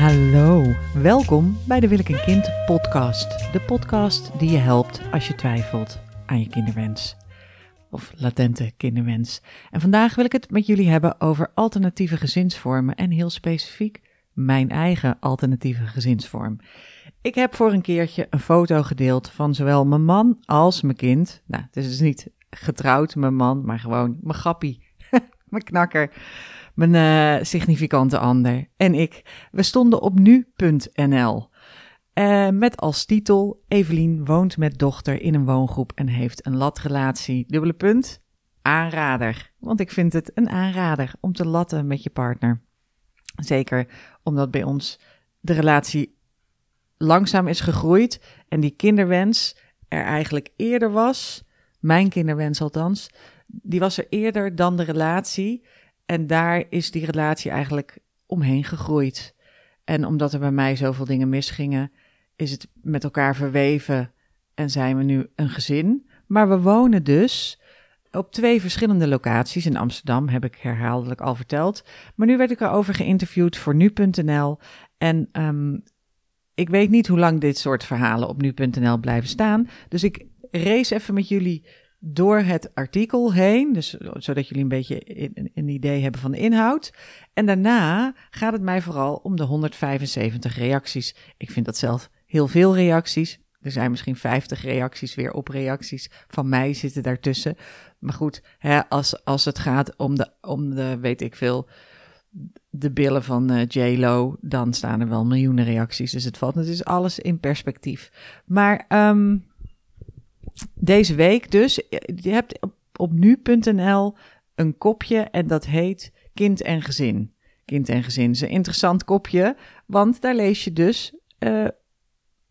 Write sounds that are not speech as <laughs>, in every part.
Hallo, welkom bij de Wil ik een Kind podcast. De podcast die je helpt als je twijfelt aan je kinderwens. Of latente kinderwens. En vandaag wil ik het met jullie hebben over alternatieve gezinsvormen en heel specifiek mijn eigen alternatieve gezinsvorm. Ik heb voor een keertje een foto gedeeld van zowel mijn man als mijn kind. Nou, het is dus niet getrouwd, mijn man, maar gewoon mijn grappie, <laughs> mijn knakker mijn uh, significante ander en ik, we stonden op nu.nl. Uh, eh, met als titel: Evelien woont met dochter in een woongroep en heeft een latrelatie. Dubbele punt. Aanrader. Want ik vind het een aanrader om te latten met je partner. Zeker omdat bij ons de relatie langzaam is gegroeid en die kinderwens er eigenlijk eerder was. Mijn kinderwens althans. Die was er eerder dan de relatie. En daar is die relatie eigenlijk omheen gegroeid. En omdat er bij mij zoveel dingen misgingen, is het met elkaar verweven en zijn we nu een gezin. Maar we wonen dus op twee verschillende locaties. In Amsterdam heb ik herhaaldelijk al verteld. Maar nu werd ik erover geïnterviewd voor nu.nl. En um, ik weet niet hoe lang dit soort verhalen op nu.nl blijven staan. Dus ik race even met jullie door het artikel heen, dus zodat jullie een beetje een, idee hebben van de inhoud. En daarna gaat het mij vooral om de 175 reacties. Ik vind dat zelf heel veel reacties. Er zijn misschien 50 reacties weer op reacties van mij zitten daartussen. Maar goed, hè, als, als het gaat om de, om de, weet ik veel, de billen van uh, J-Lo, dan staan er wel miljoenen reacties. Dus het valt is alles in perspectief. Maar um, deze week dus, je hebt op, op nu.nl een kopje en dat heet Kind en Gezin. Kind en Gezin is een interessant kopje, want daar lees je dus... Uh,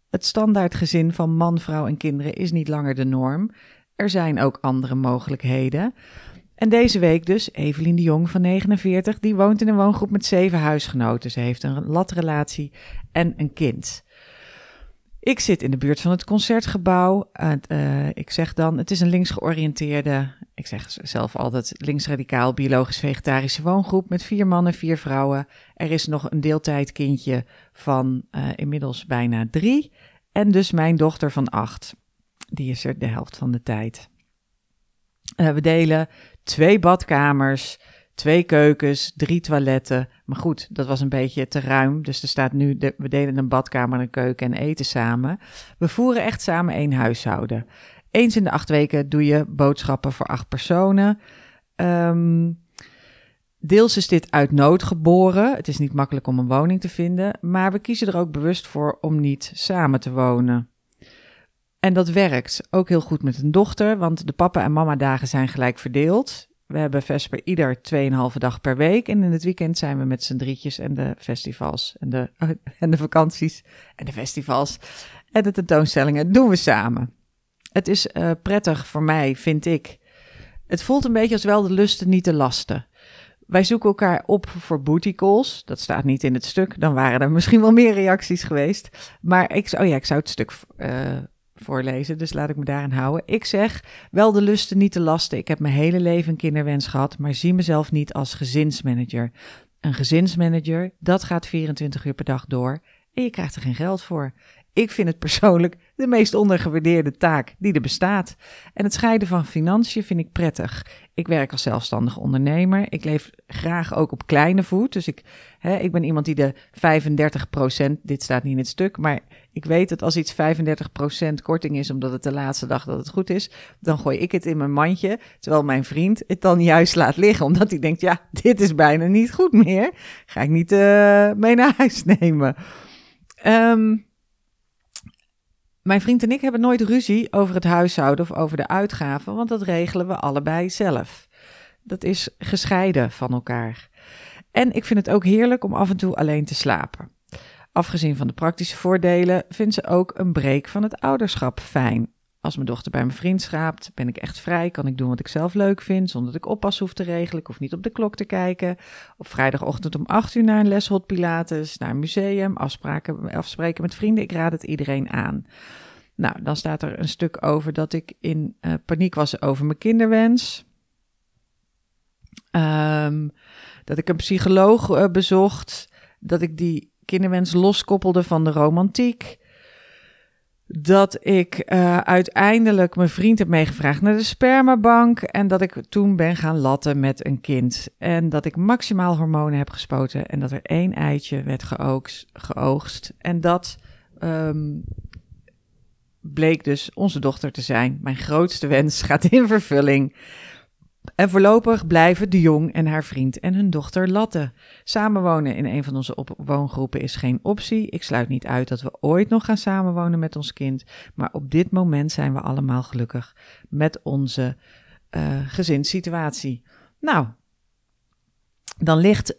het standaardgezin van man, vrouw en kinderen is niet langer de norm. Er zijn ook andere mogelijkheden. En deze week dus Evelien de Jong van 49, die woont in een woongroep met zeven huisgenoten. Ze heeft een latrelatie en een kind. Ik zit in de buurt van het concertgebouw. Uh, ik zeg dan, het is een linksgeoriënteerde, ik zeg zelf altijd linksradicaal biologisch-vegetarische woongroep met vier mannen, vier vrouwen. Er is nog een deeltijdkindje van uh, inmiddels bijna drie. En dus mijn dochter van acht. Die is er de helft van de tijd. Uh, we delen twee badkamers, twee keukens, drie toiletten. Maar goed, dat was een beetje te ruim. Dus er staat nu, we delen een badkamer, een keuken en eten samen. We voeren echt samen één huishouden. Eens in de acht weken doe je boodschappen voor acht personen. Um, deels is dit uit nood geboren. Het is niet makkelijk om een woning te vinden. Maar we kiezen er ook bewust voor om niet samen te wonen. En dat werkt ook heel goed met een dochter, want de papa- en mama-dagen zijn gelijk verdeeld. We hebben Vesper ieder 2,5 dag per week. En in het weekend zijn we met z'n drietjes en de festivals en de, <laughs> en de vakanties en de festivals en de tentoonstellingen doen we samen. Het is uh, prettig voor mij, vind ik. Het voelt een beetje als wel de lusten, niet de lasten. Wij zoeken elkaar op voor booty calls. Dat staat niet in het stuk. Dan waren er misschien wel meer reacties geweest. Maar ik, oh ja, ik zou het stuk uh, voorlezen, dus laat ik me daarin houden. Ik zeg wel de lusten, niet de lasten. Ik heb mijn hele leven een kinderwens gehad, maar zie mezelf niet als gezinsmanager. Een gezinsmanager, dat gaat 24 uur per dag door en je krijgt er geen geld voor. Ik vind het persoonlijk de meest ondergewaardeerde taak die er bestaat. En het scheiden van financiën vind ik prettig. Ik werk als zelfstandig ondernemer. Ik leef graag ook op kleine voet. Dus ik, hè, ik ben iemand die de 35%, dit staat niet in het stuk, maar ik weet dat als iets 35% korting is omdat het de laatste dag dat het goed is, dan gooi ik het in mijn mandje. Terwijl mijn vriend het dan juist laat liggen, omdat hij denkt, ja, dit is bijna niet goed meer. Ga ik niet uh, mee naar huis <laughs> nemen. Um, mijn vriend en ik hebben nooit ruzie over het huishouden of over de uitgaven, want dat regelen we allebei zelf. Dat is gescheiden van elkaar. En ik vind het ook heerlijk om af en toe alleen te slapen. Afgezien van de praktische voordelen vindt ze ook een break van het ouderschap fijn. Als mijn dochter bij mijn vriend schraapt, ben ik echt vrij, kan ik doen wat ik zelf leuk vind, zonder dat ik oppas hoef te regelen. Ik hoef niet op de klok te kijken. Op vrijdagochtend om 8 uur naar een les hot pilates, naar een museum, afspraken, afspreken met vrienden. Ik raad het iedereen aan. Nou, dan staat er een stuk over dat ik in uh, paniek was over mijn kinderwens. Um, dat ik een psycholoog uh, bezocht, dat ik die kinderwens loskoppelde van de romantiek. Dat ik uh, uiteindelijk mijn vriend heb meegevraagd naar de spermabank. En dat ik toen ben gaan latten met een kind. En dat ik maximaal hormonen heb gespoten. En dat er één eitje werd geoogst. En dat um, bleek dus onze dochter te zijn. Mijn grootste wens gaat in vervulling. En voorlopig blijven de jong en haar vriend en hun dochter Latte. Samenwonen in een van onze woongroepen is geen optie. Ik sluit niet uit dat we ooit nog gaan samenwonen met ons kind. Maar op dit moment zijn we allemaal gelukkig met onze uh, gezinssituatie. Nou, dan ligt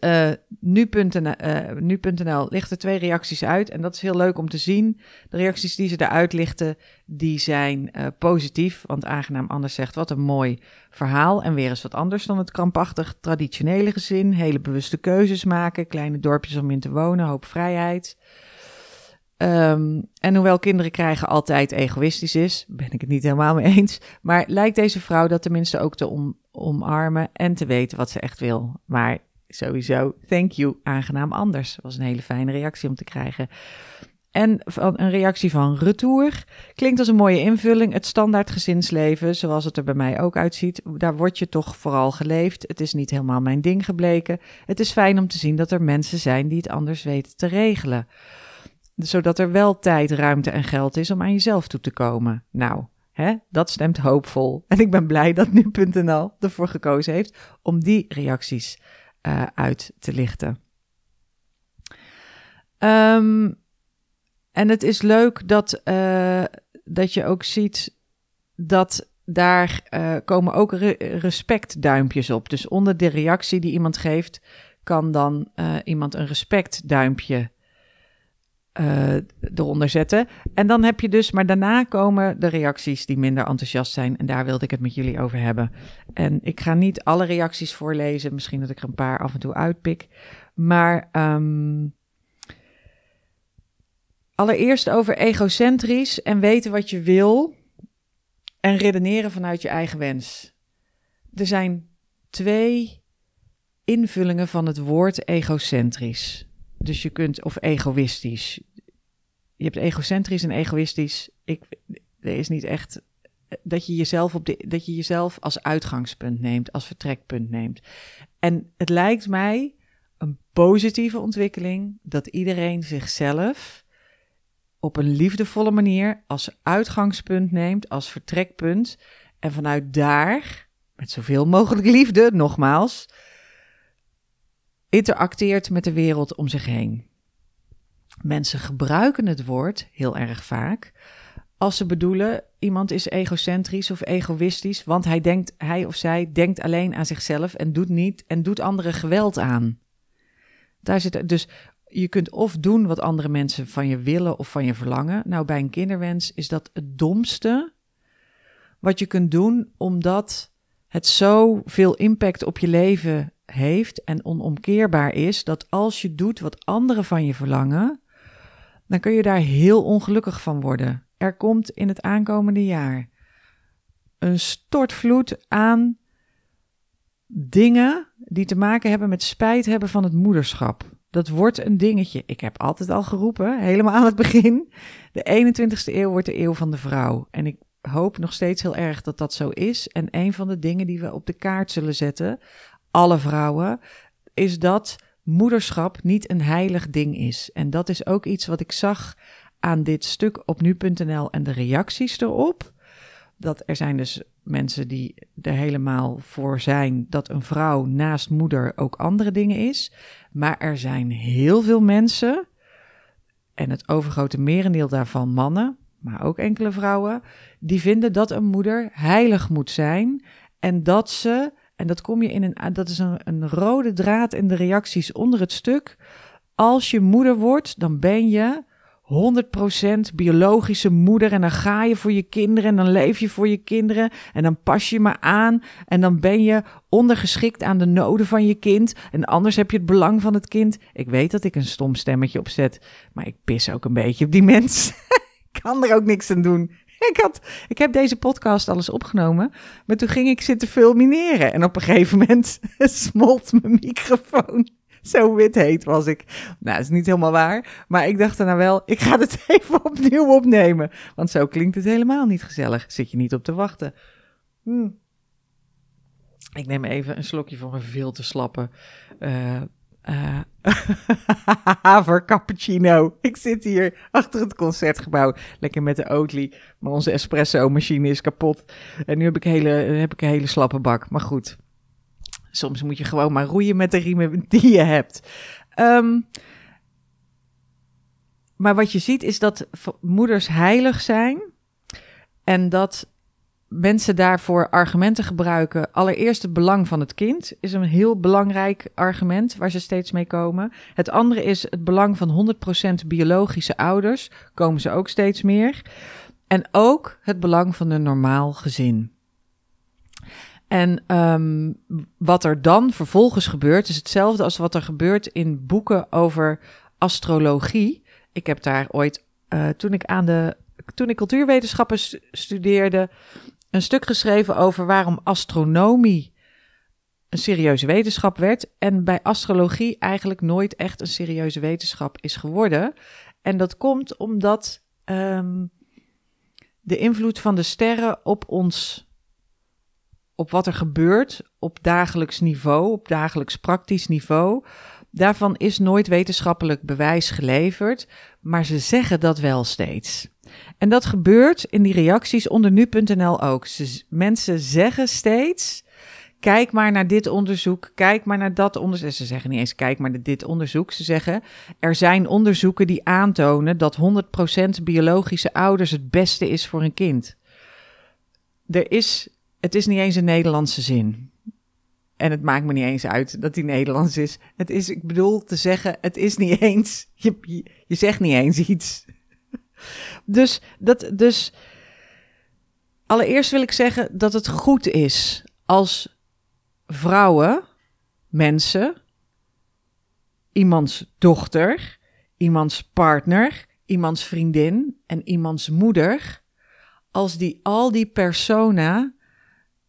nu.nl, uh, nu.nl ligt er twee reacties uit. En dat is heel leuk om te zien. De reacties die ze eruit lichten, die zijn uh, positief. Want aangenaam anders zegt, wat een mooi verhaal. En weer eens wat anders dan het krampachtig traditionele gezin. Hele bewuste keuzes maken, kleine dorpjes om in te wonen, hoop vrijheid. Um, en hoewel kinderen krijgen altijd egoïstisch is, ben ik het niet helemaal mee eens. Maar lijkt deze vrouw dat tenminste ook te om, omarmen en te weten wat ze echt wil. Maar sowieso, thank you, aangenaam anders. was een hele fijne reactie om te krijgen. En een reactie van retour. Klinkt als een mooie invulling. Het standaard gezinsleven, zoals het er bij mij ook uitziet, daar word je toch vooral geleefd. Het is niet helemaal mijn ding gebleken. Het is fijn om te zien dat er mensen zijn die het anders weten te regelen. Zodat er wel tijd, ruimte en geld is om aan jezelf toe te komen. Nou, hè, dat stemt hoopvol. En ik ben blij dat nu.nl ervoor gekozen heeft om die reacties uh, uit te lichten. Um, en het is leuk dat, uh, dat je ook ziet dat daar uh, komen ook re respectduimpjes op. Dus onder de reactie die iemand geeft, kan dan iemand een respectduimpje uh, eronder zetten. En dan heb je dus, maar daarna komen de reacties die minder enthousiast zijn. En daar wilde ik het met jullie over hebben. En ik ga niet alle reacties voorlezen. Misschien dat ik er een paar af en toe uitpik. Maar um, allereerst over egocentrisch en weten wat je wil. En redeneren vanuit je eigen wens. Er zijn twee invullingen van het woord egocentrisch. Dus je kunt, of egoïstisch. Je hebt egocentrisch en egoïstisch. Ik, er is niet echt dat je jezelf op de, dat je jezelf als uitgangspunt neemt, als vertrekpunt neemt. En het lijkt mij een positieve ontwikkeling dat iedereen zichzelf op een liefdevolle manier als uitgangspunt neemt, als vertrekpunt. En vanuit daar, met zoveel mogelijk liefde, nogmaals, interacteert met de wereld om zich heen. Mensen gebruiken het woord heel erg vaak als ze bedoelen iemand is egocentrisch of egoïstisch, want hij denkt hij of zij denkt alleen aan zichzelf en doet niet en doet anderen geweld aan. Daar zit dus je kunt of doen wat andere mensen van je willen of van je verlangen. Nou, bij een kinderwens is dat het domste wat je kunt doen, omdat het zo veel impact op je leven heeft en onomkeerbaar is dat als je doet wat anderen van je verlangen, dan kun je daar heel ongelukkig van worden. Er komt in het aankomende jaar een stortvloed aan dingen die te maken hebben met spijt hebben van het moederschap. Dat wordt een dingetje. Ik heb altijd al geroepen, helemaal aan het begin. De 21ste eeuw wordt de eeuw van de vrouw. En ik hoop nog steeds heel erg dat dat zo is. En een van de dingen die we op de kaart zullen zetten alle vrouwen, is dat moederschap niet een heilig ding is. En dat is ook iets wat ik zag aan dit stuk op nu.nl en de reacties erop. Dat er zijn dus mensen die er helemaal voor zijn dat een vrouw naast moeder ook andere dingen is. Maar er zijn heel veel mensen, en het overgrote merendeel daarvan mannen, maar ook enkele vrouwen, die vinden dat een moeder heilig moet zijn en dat ze en dat kom je in een, dat is een, een rode draad in de reacties onder het stuk. Als je moeder wordt, dan ben je 100% biologische moeder en dan ga je voor je kinderen en dan leef je voor je kinderen en dan pas je me aan en dan ben je ondergeschikt aan de noden van je kind en anders heb je het belang van het kind. Ik weet dat ik een stom stemmetje opzet, maar ik pis ook een beetje op die <laughs> mens. ik kan er ook niks aan doen. <laughs> ik, had, ik heb deze podcast alles opgenomen, maar toen ging ik zitten fulmineren. En op een gegeven moment <laughs> smolt mijn microfoon. Zo wit heet was ik. Nou, dat is niet helemaal waar. Maar ik dacht daarna wel, ik ga het <laughs> even opnieuw opnemen. Want zo klinkt het helemaal niet gezellig. Zit je niet op te wachten. Hm. Ik neem even een slokje van mijn veel te slappe uh, <laughs> haver cappuccino. Ik zit hier achter het concertgebouw, lekker met de Oatly. Maar onze espresso-machine is kapot. En nu heb ik, hele, heb ik een hele slappe bak. Maar goed, soms moet je gewoon maar roeien met de riemen die je hebt. Um, maar wat je ziet is dat moeders heilig zijn. En dat mensen daarvoor argumenten gebruiken. Allereerst het belang van het kind is een heel belangrijk argument waar ze steeds mee komen. Het andere is het belang van 100% biologische ouders. Komen ze ook steeds meer. En ook het belang van een normaal gezin. En um, wat er dan vervolgens gebeurt, is hetzelfde als wat er gebeurt in boeken over astrologie. Ik heb daar ooit, uh, toen ik aan de toen ik cultuurwetenschappen studeerde, een stuk geschreven over waarom astronomie een serieuze wetenschap werd en bij astrologie eigenlijk nooit echt een serieuze wetenschap is geworden. En dat komt omdat um, de invloed van de sterren op ons, op wat er gebeurt op dagelijks niveau, op dagelijks praktisch niveau, daarvan is nooit wetenschappelijk bewijs geleverd, maar ze zeggen dat wel steeds. En dat gebeurt in die reacties onder nu.nl ook. mensen zeggen steeds: kijk maar naar dit onderzoek, kijk maar naar dat onderzoek. Ze zeggen niet eens kijk maar naar dit onderzoek. Ze zeggen er zijn onderzoeken die aantonen dat 100% biologische ouders het beste is voor een kind. Er is, het is niet eens een Nederlandse zin. En het maakt me niet eens uit dat die Nederlands is. Het is, ik bedoel te zeggen, het is niet eens. Je, je, je zegt niet eens iets. Dus, dat, dus allereerst wil ik zeggen dat het goed is als vrouwen, mensen, iemands dochter, iemands partner, iemands vriendin en iemands moeder, als die al die persona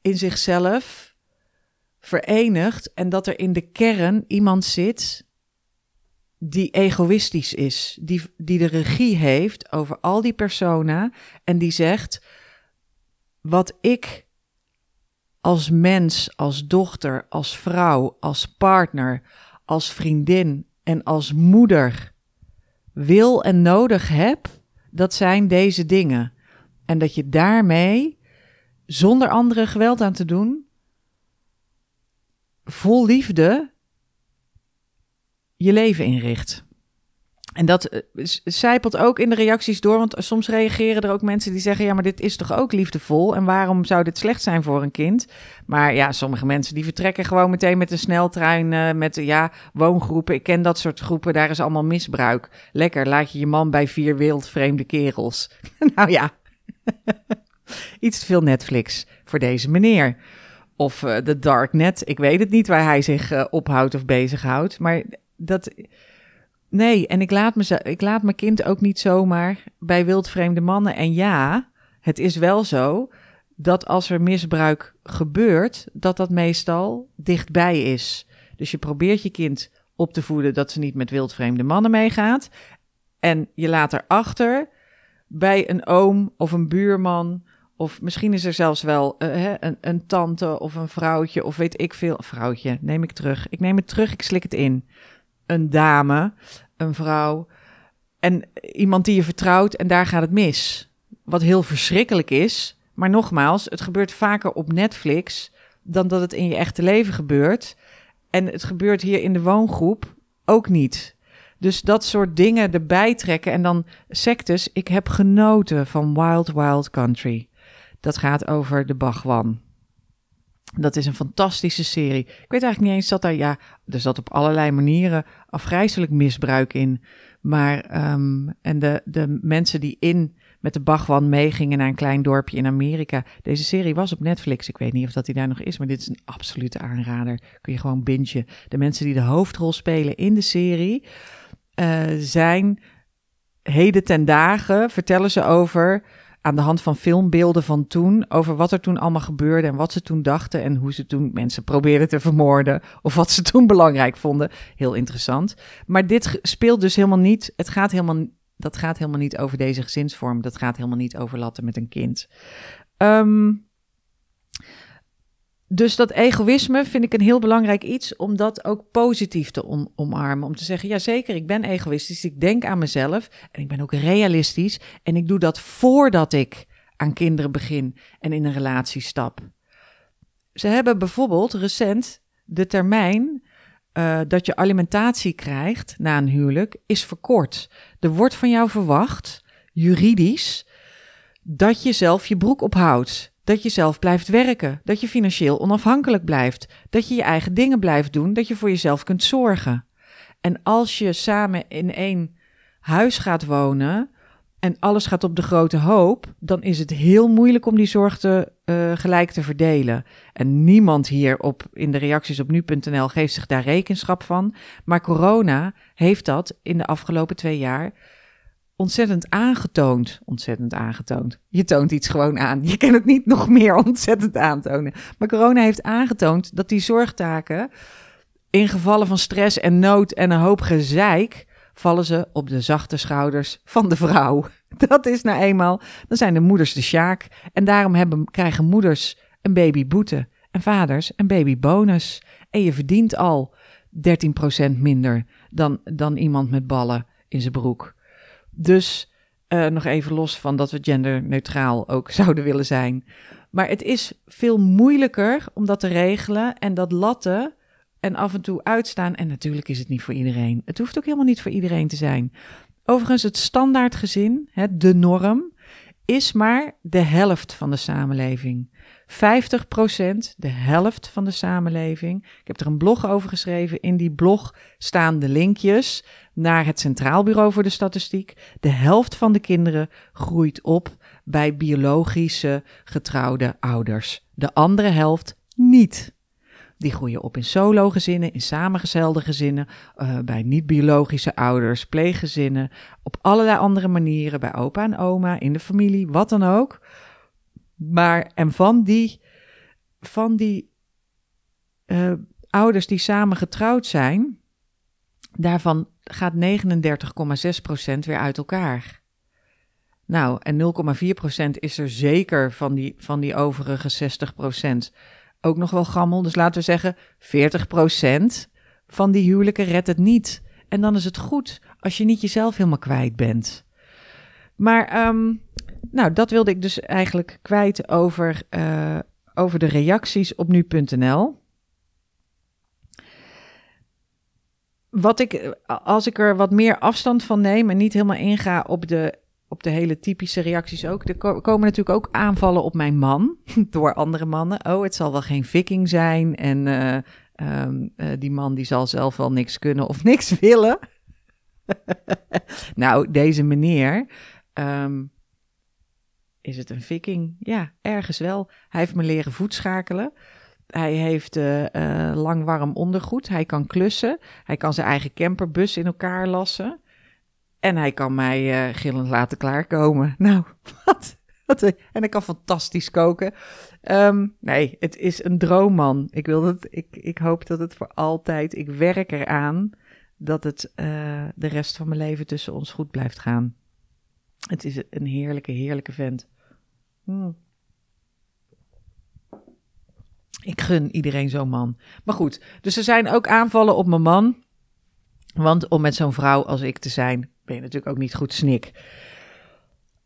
in zichzelf verenigt en dat er in de kern iemand zit die egoïstisch is, die, die de regie heeft over al die persona en die zegt: wat ik als mens, als dochter, als vrouw, als partner, als vriendin en als moeder wil en nodig heb, dat zijn deze dingen. En dat je daarmee, zonder anderen geweld aan te doen, vol liefde je leven inricht. En dat zijpelt ook in de reacties door, want soms reageren er ook mensen die zeggen: Ja, maar dit is toch ook liefdevol? En waarom zou dit slecht zijn voor een kind? Maar ja, sommige mensen die vertrekken gewoon meteen met een sneltrein, uh, met ja, woongroepen. Ik ken dat soort groepen, daar is allemaal misbruik. Lekker, laat je je man bij vier wildvreemde kerels. <laughs> nou ja, <laughs> iets te veel Netflix voor deze meneer. Of de Darknet, ik weet het niet waar hij zich ophoudt of bezighoudt. Maar dat. Nee, en ik laat, me, ik laat mijn kind ook niet zomaar bij wildvreemde mannen. En ja, het is wel zo dat als er misbruik gebeurt, dat dat meestal dichtbij is. Dus je probeert je kind op te voeden dat ze niet met wildvreemde mannen meegaat. En je laat erachter bij een oom of een buurman. Of misschien is er zelfs wel uh, een, een, tante of een vrouwtje of weet ik veel. Vrouwtje, neem ik terug. Ik neem het terug, ik slik het in een dame, een vrouw en iemand die je vertrouwt en daar gaat het mis. Wat heel verschrikkelijk is, maar nogmaals, het gebeurt vaker op Netflix dan dat het in je echte leven gebeurt. En het gebeurt hier in de woongroep ook niet. Dus dat soort dingen erbij trekken en dan sectes. Ik heb genoten van Wild Wild Country. Dat gaat over de Bagwan. Dat is een fantastische serie. Ik weet eigenlijk niet eens dat daar, ja, er zat op allerlei manieren afgrijzelijk misbruik in. Maar, um, en de, de mensen die in met de Bagwan meegingen naar een klein dorpje in Amerika. Deze serie was op Netflix. Ik weet niet of dat die daar nog is, maar dit is een absolute aanrader. Kun je gewoon bingen. De mensen die de hoofdrol spelen in de serie uh, zijn heden ten dagen, vertellen ze over aan de hand van filmbeelden van toen, over wat er toen allemaal gebeurde en wat ze toen dachten en hoe ze toen mensen probeerden te vermoorden of wat ze toen belangrijk vonden. Heel interessant. Maar dit speelt dus helemaal niet, het gaat helemaal, dat gaat helemaal niet over deze gezinsvorm, dat gaat helemaal niet over latten met een kind. Um, dus dat egoïsme vind ik een heel belangrijk iets om dat ook positief te omarmen. Om te zeggen, ja zeker, ik ben egoïstisch, ik denk aan mezelf en ik ben ook realistisch. En ik doe dat voordat ik aan kinderen begin en in een relatie stap. Ze hebben bijvoorbeeld recent de termijn uh, dat je alimentatie krijgt na een huwelijk is verkort. Er wordt van jou verwacht, juridisch, dat je zelf je broek ophoudt. Dat je zelf blijft werken, dat je financieel onafhankelijk blijft, dat je je eigen dingen blijft doen, dat je voor jezelf kunt zorgen. En als je samen in één huis gaat wonen en alles gaat op de grote hoop, dan is het heel moeilijk om die zorg te, uh, gelijk te verdelen. En niemand hier op, in de reacties op nu.nl geeft zich daar rekenschap van. Maar corona heeft dat in de afgelopen twee jaar ontzettend aangetoond. Ontzettend aangetoond. Je toont iets gewoon aan. Je kan het niet nog meer <laughs> ontzettend aantonen. Maar corona heeft aangetoond dat die zorgtaken in gevallen van stress en nood en een hoop gezeik vallen ze op de zachte schouders van de vrouw. <laughs> Dat is nou eenmaal, dan zijn de moeders de sjaak. En daarom hebben, krijgen moeders een babyboete en vaders een babybonus. En je verdient al 13% minder dan, dan iemand met ballen in zijn broek. Dus uh, nog even los van dat we genderneutraal ook <laughs> zouden willen zijn. Maar het is veel moeilijker om dat te regelen en dat latten en af en toe uitstaan. En natuurlijk is het niet voor iedereen. Het hoeft ook helemaal niet voor iedereen te zijn. Overigens, het standaardgezin, hè, de norm, is maar de helft van de samenleving. 50% de helft van de samenleving. Ik heb er een blog over geschreven. In die blog staan de linkjes naar het Centraal Bureau voor de Statistiek. De helft van de kinderen groeit op bij biologische getrouwde ouders. De andere helft niet. Die groeien op in solo-gezinnen, in samengestelde gezinnen, uh, bij niet-biologische ouders, pleeggezinnen, op allerlei andere manieren, bij opa en oma, in de familie, wat dan ook. Maar en van die, van die uh, ouders die samen getrouwd zijn, daarvan gaat 39,6% weer uit elkaar. Nou, en 0,4% is er zeker van die, van die overige 60% ook nog wel gammel. Dus laten we zeggen, 40% van die huwelijken redt het niet. En dan is het goed als je niet jezelf helemaal kwijt bent. Maar um, nou, dat wilde ik dus eigenlijk kwijt over, uh, over de reacties op nu.nl. Wat ik, als ik er wat meer afstand van neem en niet helemaal inga op de, op de hele typische reacties ook. Er komen natuurlijk ook aanvallen op mijn man <laughs> door andere mannen. Oh, het zal wel geen viking zijn en uh, um, uh, die man die zal zelf wel niks kunnen of <laughs> niks willen. <laughs> nou, deze meneer, um, is het een viking? Ja, ergens wel. Hij heeft me leren voetschakelen. Hij heeft uh, lang warm ondergoed. Hij kan klussen. Hij kan zijn eigen camperbus in elkaar lassen. En hij kan mij uh, gillend laten klaarkomen. <laughs> Nou, wat? en hij kan fantastisch koken. Um, nee, het is een droomman. Ik, wil dat, ik, ik hoop dat het voor altijd... Ik werk eraan dat het de rest van mijn leven tussen ons goed blijft gaan. Het is een heerlijke, heerlijke vent. Hmm. Ik gun iedereen zo'n man. Maar goed, dus er zijn ook aanvallen op mijn man. Want om met zo'n vrouw als ik te zijn, ben je natuurlijk ook niet goed snik.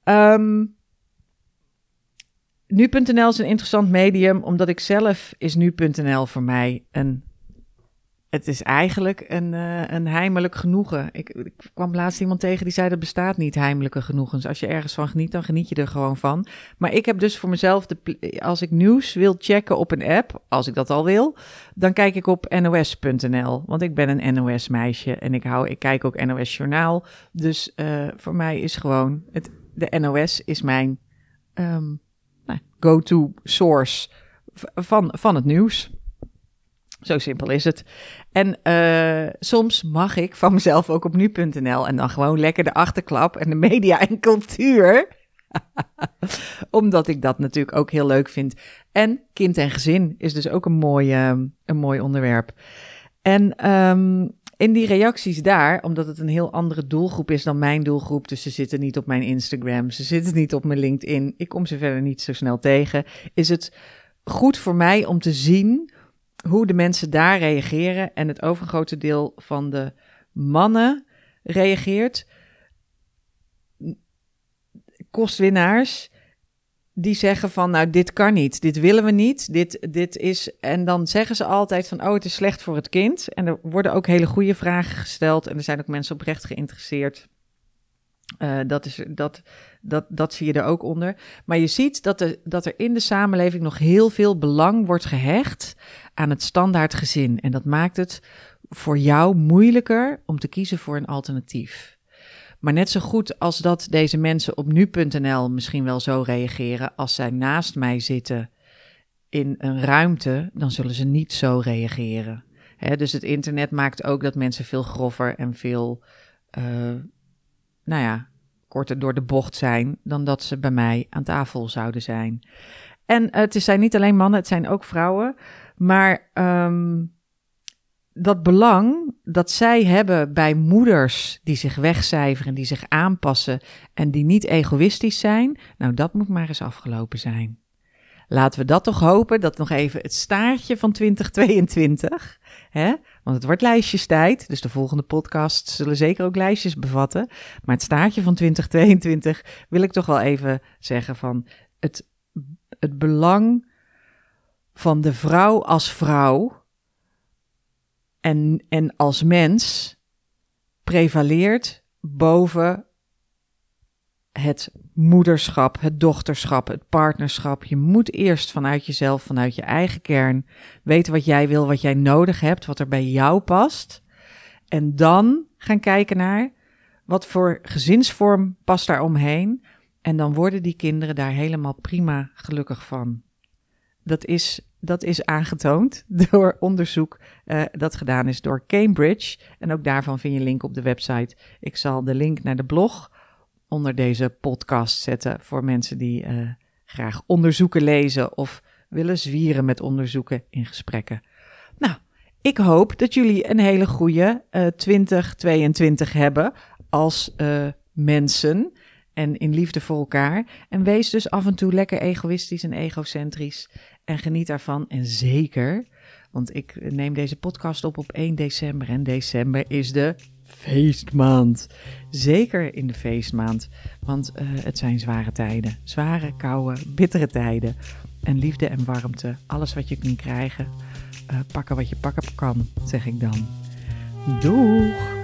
Um, nu.nl is een interessant medium, omdat ik zelf is nu.nl voor mij een het is eigenlijk een, uh, een heimelijk genoegen. Ik, ik, kwam laatst iemand tegen die zei dat bestaat niet heimelijke genoegens. Als je ergens van geniet, dan geniet je er gewoon van. Maar ik heb dus voor mezelf, de, als ik nieuws wil checken op een app, als ik dat al wil, dan kijk ik op nos.nl. Want ik ben een NOS-meisje en ik, hou, ik kijk ook NOS-journaal. Dus uh, voor mij is gewoon, het, de NOS is mijn um, nou, go-to source van, van het nieuws. Zo simpel is het. En uh, soms mag ik van mezelf ook op nu.nl en dan gewoon lekker de achterklap en de media en cultuur. <laughs> Omdat ik dat natuurlijk ook heel leuk vind. En kind en gezin is dus ook een mooi, ehm, een mooi onderwerp. En ehm, in die reacties daar, omdat het een heel andere doelgroep is dan mijn doelgroep, dus ze zitten niet op mijn Instagram, ze zitten niet op mijn LinkedIn, ik kom ze verder niet zo snel tegen, is het goed voor mij om te zien hoe de mensen daar reageren. En het overgrote deel van de mannen reageert. Kostwinnaars die zeggen van, nou, dit kan niet, dit willen we niet, dit, dit is... En dan zeggen ze altijd van, oh, het is slecht voor het kind. En er worden ook hele goede vragen gesteld en er zijn ook mensen oprecht geïnteresseerd. Uh, dat, is, dat, dat, dat zie je er ook onder. Maar je ziet dat er, dat er in de samenleving nog heel veel belang wordt gehecht aan het standaard gezin. En dat maakt het voor jou moeilijker om te kiezen voor een alternatief. Maar net zo goed als dat deze mensen op nu.nl misschien wel zo reageren, als zij naast mij zitten in een ruimte, dan zullen ze niet zo reageren. dus het internet maakt ook dat mensen veel grover en veel, uh, nou ja, korter door de bocht zijn dan dat ze bij mij aan tafel zouden zijn. En het zijn niet alleen mannen, het zijn ook vrouwen. Maar um, dat belang dat zij hebben bij moeders die zich wegcijferen, die zich aanpassen en die niet egoïstisch zijn, nou dat moet maar eens afgelopen zijn. Laten we dat toch hopen, dat nog even het staartje van 2022, hè? want het wordt lijstjestijd, dus de volgende podcast zullen zeker ook lijstjes bevatten, maar het staartje van 2022 wil ik toch wel even zeggen van het, het belang van de vrouw als vrouw, en, en als mens prevaleert boven het moederschap, het dochterschap, het partnerschap. Je moet eerst vanuit jezelf, vanuit je eigen kern, weten wat jij wil, wat jij nodig hebt, wat er bij jou past. En dan gaan kijken naar wat voor gezinsvorm past daar omheen. En dan worden die kinderen daar helemaal prima gelukkig van. Dat is dat is aangetoond <laughs> door onderzoek uh, dat gedaan is door Cambridge. En ook daarvan vind je link op de website. Ik zal de link naar de blog onder deze podcast zetten voor mensen die uh, graag onderzoeken lezen of willen zwieren met onderzoeken in gesprekken. Nou, ik hoop dat jullie een hele goede uh, 2022 hebben als mensen en in liefde voor elkaar. En wees dus af en toe lekker egoïstisch en egocentrisch. En geniet daarvan. En zeker, want ik neem deze podcast op op 1 december. En december is de feestmaand. Zeker in de feestmaand. Want uh, het zijn zware tijden. Zware, koude, bittere tijden. En liefde en warmte. Alles wat je kunt krijgen. Uh, pakken wat je pakken kan, zeg ik dan. Doeg!